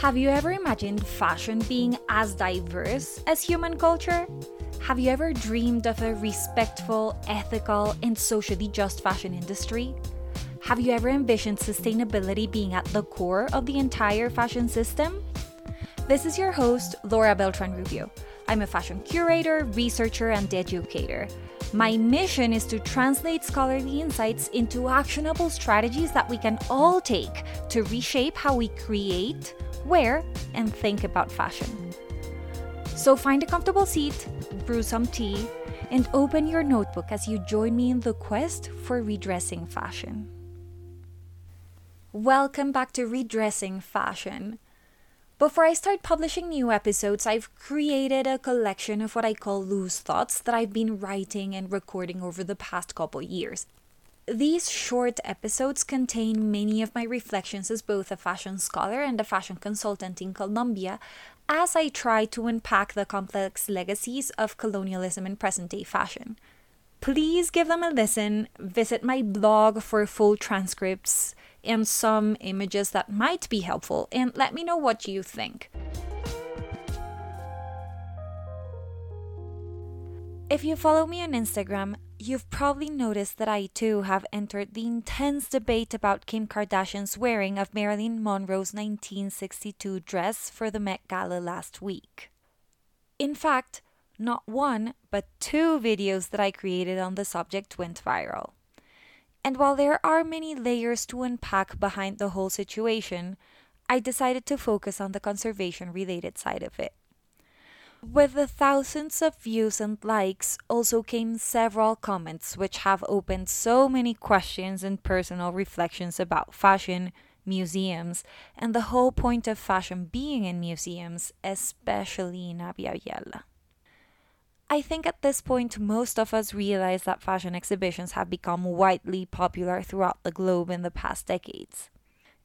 Have you ever imagined fashion being as diverse as human culture? Have you ever dreamed of a respectful, ethical, and socially just fashion industry? Have you ever envisioned sustainability being at the core of the entire fashion system? This is your host, Laura Beltran Rubio. I'm a fashion curator, researcher, and educator. My mission is to translate scholarly insights into actionable strategies that we can all take to reshape how we create, wear, and think about fashion. So find a comfortable seat, brew some tea, and open your notebook as you join me in the quest for redressing fashion. Welcome back to Redressing Fashion. Before I start publishing new episodes, I've created a collection of what I call loose thoughts that I've been writing and recording over the past couple years. These short episodes contain many of my reflections as both a fashion scholar and a fashion consultant in Colombia, as I try to unpack the complex legacies of colonialism in present day fashion. Please give them a listen, visit my blog for full transcripts and some images that might be helpful, and let me know what you think. If you follow me on Instagram, you've probably noticed that I too have entered the intense debate about Kim Kardashian's wearing of Marilyn Monroe's 1962 dress for the Met Gala last week. In fact, not one, but two videos that I created on the subject went viral. And while there are many layers to unpack behind the whole situation, I decided to focus on the conservation related side of it. With the thousands of views and likes also came several comments which have opened so many questions and personal reflections about fashion, museums, and the whole point of fashion being in museums, especially in Abya. I think at this point, most of us realize that fashion exhibitions have become widely popular throughout the globe in the past decades.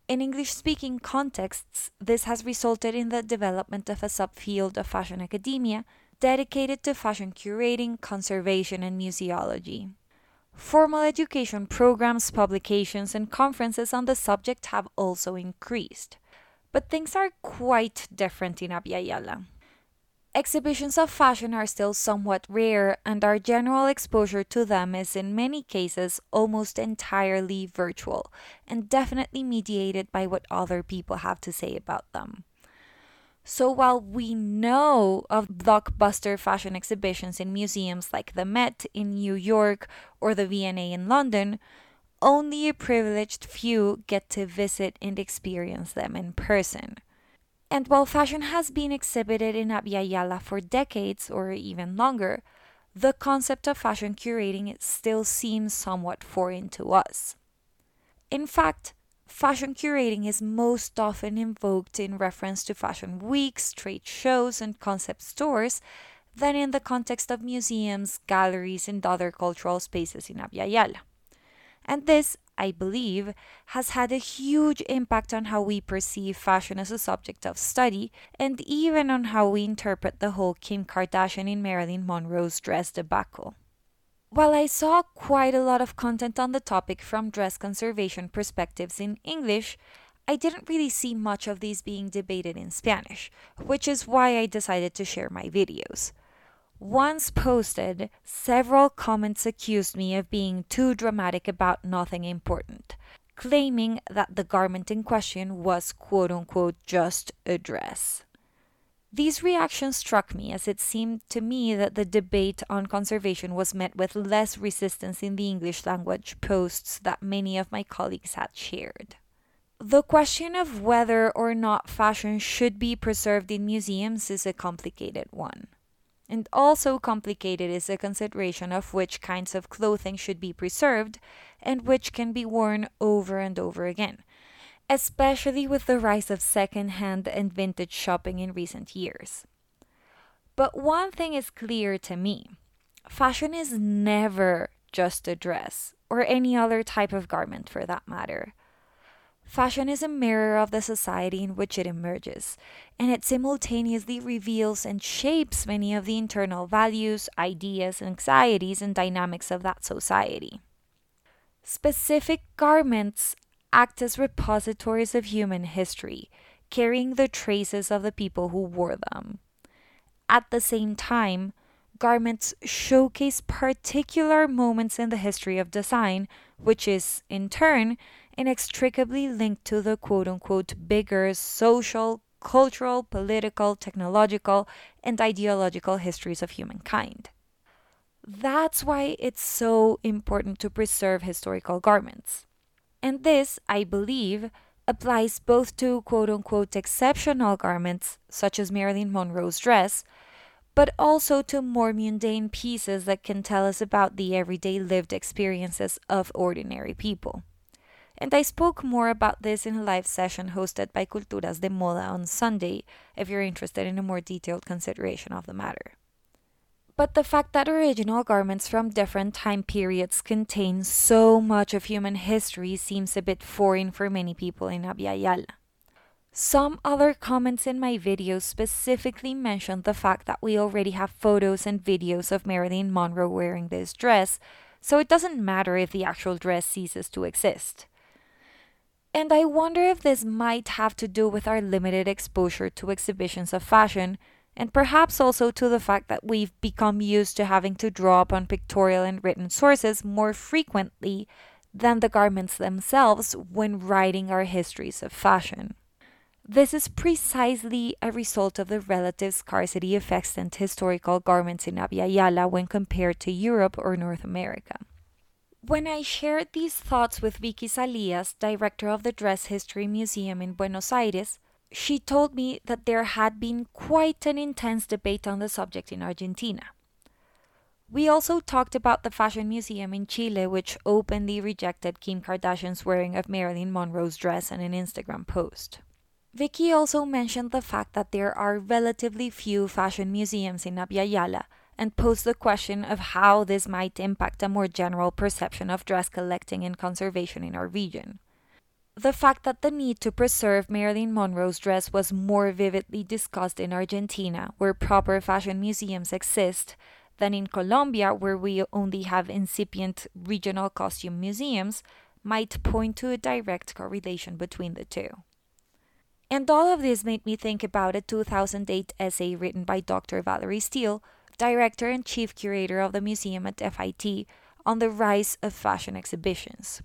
In English speaking contexts, this has resulted in the development of a subfield of fashion academia dedicated to fashion curating, conservation, and museology. Formal education programs, publications, and conferences on the subject have also increased. But things are quite different in Abya Yala. Exhibitions of fashion are still somewhat rare, and our general exposure to them is in many cases almost entirely virtual and definitely mediated by what other people have to say about them. So while we know of blockbuster fashion exhibitions in museums like the Met in New York or the V&A in London, only a privileged few get to visit and experience them in person. And while fashion has been exhibited in Abya for decades or even longer, the concept of fashion curating still seems somewhat foreign to us. In fact, fashion curating is most often invoked in reference to fashion weeks, trade shows, and concept stores than in the context of museums, galleries, and other cultural spaces in Abya And this, I believe, has had a huge impact on how we perceive fashion as a subject of study and even on how we interpret the whole Kim Kardashian in Marilyn Monroe's dress debacle. While I saw quite a lot of content on the topic from dress conservation perspectives in English, I didn't really see much of these being debated in Spanish, which is why I decided to share my videos. Once posted, several comments accused me of being too dramatic about nothing important, claiming that the garment in question was quote unquote just a dress. These reactions struck me as it seemed to me that the debate on conservation was met with less resistance in the English language posts that many of my colleagues had shared. The question of whether or not fashion should be preserved in museums is a complicated one. And also complicated is the consideration of which kinds of clothing should be preserved and which can be worn over and over again, especially with the rise of second-hand and vintage shopping in recent years. But one thing is clear to me fashion is never just a dress, or any other type of garment for that matter. Fashion is a mirror of the society in which it emerges, and it simultaneously reveals and shapes many of the internal values, ideas, anxieties, and dynamics of that society. Specific garments act as repositories of human history, carrying the traces of the people who wore them. At the same time, garments showcase particular moments in the history of design, which is, in turn, inextricably linked to the quote unquote bigger social, cultural, political, technological, and ideological histories of humankind. That's why it's so important to preserve historical garments. And this, I believe, applies both to quote unquote exceptional garments, such as Marilyn Monroe's dress, but also to more mundane pieces that can tell us about the everyday lived experiences of ordinary people. And I spoke more about this in a live session hosted by Culturas de Moda on Sunday, if you're interested in a more detailed consideration of the matter. But the fact that original garments from different time periods contain so much of human history seems a bit foreign for many people in Abya Some other comments in my video specifically mentioned the fact that we already have photos and videos of Marilyn Monroe wearing this dress, so it doesn't matter if the actual dress ceases to exist. And I wonder if this might have to do with our limited exposure to exhibitions of fashion and perhaps also to the fact that we've become used to having to draw upon pictorial and written sources more frequently than the garments themselves when writing our histories of fashion. This is precisely a result of the relative scarcity of extant historical garments in Abya Yala when compared to Europe or North America. When I shared these thoughts with Vicky Salias, director of the Dress History Museum in Buenos Aires, she told me that there had been quite an intense debate on the subject in Argentina. We also talked about the Fashion Museum in Chile, which openly rejected Kim Kardashian's wearing of Marilyn Monroe's dress in an Instagram post. Vicky also mentioned the fact that there are relatively few fashion museums in Abya Yala and pose the question of how this might impact a more general perception of dress collecting and conservation in our region the fact that the need to preserve Marilyn Monroe's dress was more vividly discussed in Argentina, where proper fashion museums exist, than in Colombia, where we only have incipient regional costume museums, might point to a direct correlation between the two. And all of this made me think about a 2008 essay written by Dr. Valerie Steele, director and chief curator of the museum at FIT, on the rise of fashion exhibitions.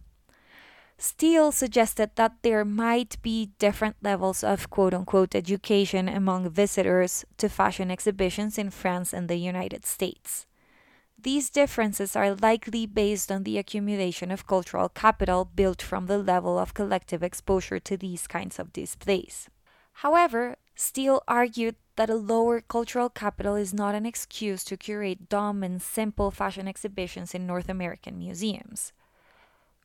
Steele suggested that there might be different levels of quote unquote education among visitors to fashion exhibitions in France and the United States. These differences are likely based on the accumulation of cultural capital built from the level of collective exposure to these kinds of displays. However, Steele argued that a lower cultural capital is not an excuse to curate dumb and simple fashion exhibitions in North American museums.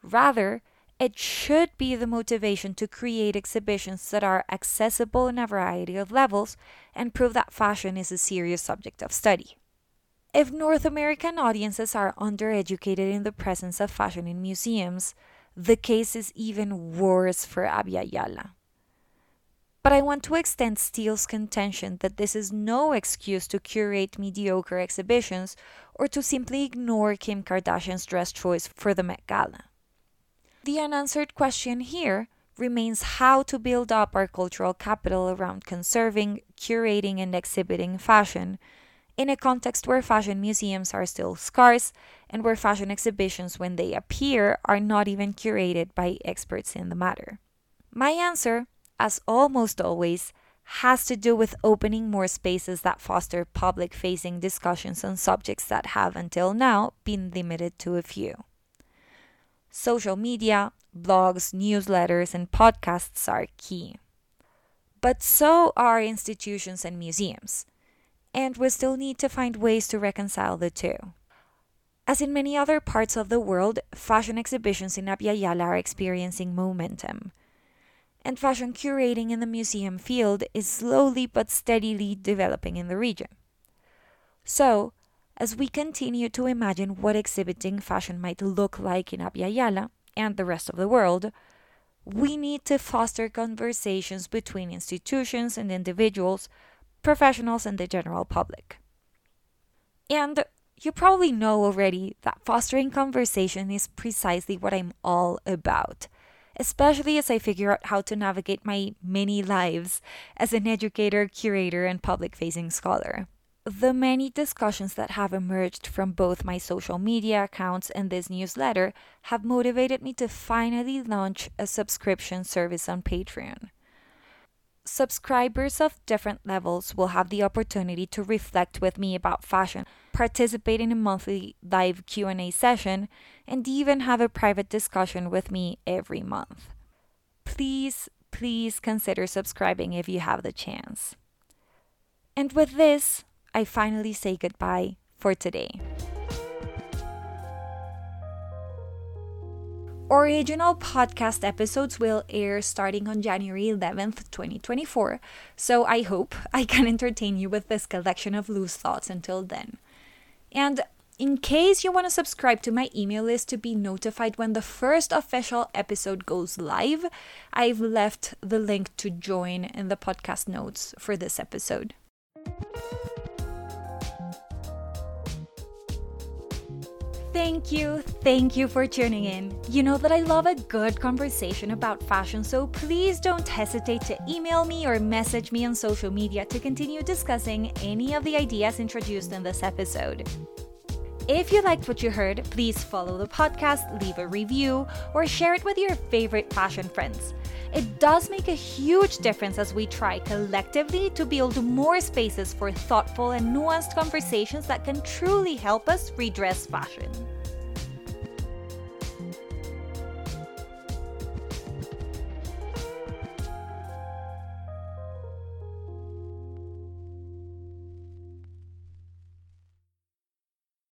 Rather, it should be the motivation to create exhibitions that are accessible in a variety of levels and prove that fashion is a serious subject of study. If North American audiences are undereducated in the presence of fashion in museums, the case is even worse for Abya Yala. But I want to extend Steele's contention that this is no excuse to curate mediocre exhibitions or to simply ignore Kim Kardashian's dress choice for the Met Gala. The unanswered question here remains how to build up our cultural capital around conserving, curating, and exhibiting fashion in a context where fashion museums are still scarce and where fashion exhibitions, when they appear, are not even curated by experts in the matter. My answer, as almost always, has to do with opening more spaces that foster public facing discussions on subjects that have until now been limited to a few. Social media, blogs, newsletters, and podcasts are key. But so are institutions and museums, and we still need to find ways to reconcile the two. As in many other parts of the world, fashion exhibitions in Abya Yala are experiencing momentum. And fashion curating in the museum field is slowly but steadily developing in the region. So, as we continue to imagine what exhibiting fashion might look like in Abya and the rest of the world, we need to foster conversations between institutions and individuals, professionals, and the general public. And you probably know already that fostering conversation is precisely what I'm all about, especially as I figure out how to navigate my many lives as an educator, curator, and public facing scholar. The many discussions that have emerged from both my social media accounts and this newsletter have motivated me to finally launch a subscription service on Patreon. Subscribers of different levels will have the opportunity to reflect with me about fashion, participate in a monthly live Q&A session, and even have a private discussion with me every month. Please, please consider subscribing if you have the chance. And with this, I finally say goodbye for today. Original podcast episodes will air starting on January 11th, 2024, so I hope I can entertain you with this collection of loose thoughts until then. And in case you want to subscribe to my email list to be notified when the first official episode goes live, I've left the link to join in the podcast notes for this episode. Thank you, thank you for tuning in. You know that I love a good conversation about fashion, so please don't hesitate to email me or message me on social media to continue discussing any of the ideas introduced in this episode. If you liked what you heard, please follow the podcast, leave a review, or share it with your favorite fashion friends. It does make a huge difference as we try collectively to build more spaces for thoughtful and nuanced conversations that can truly help us redress fashion.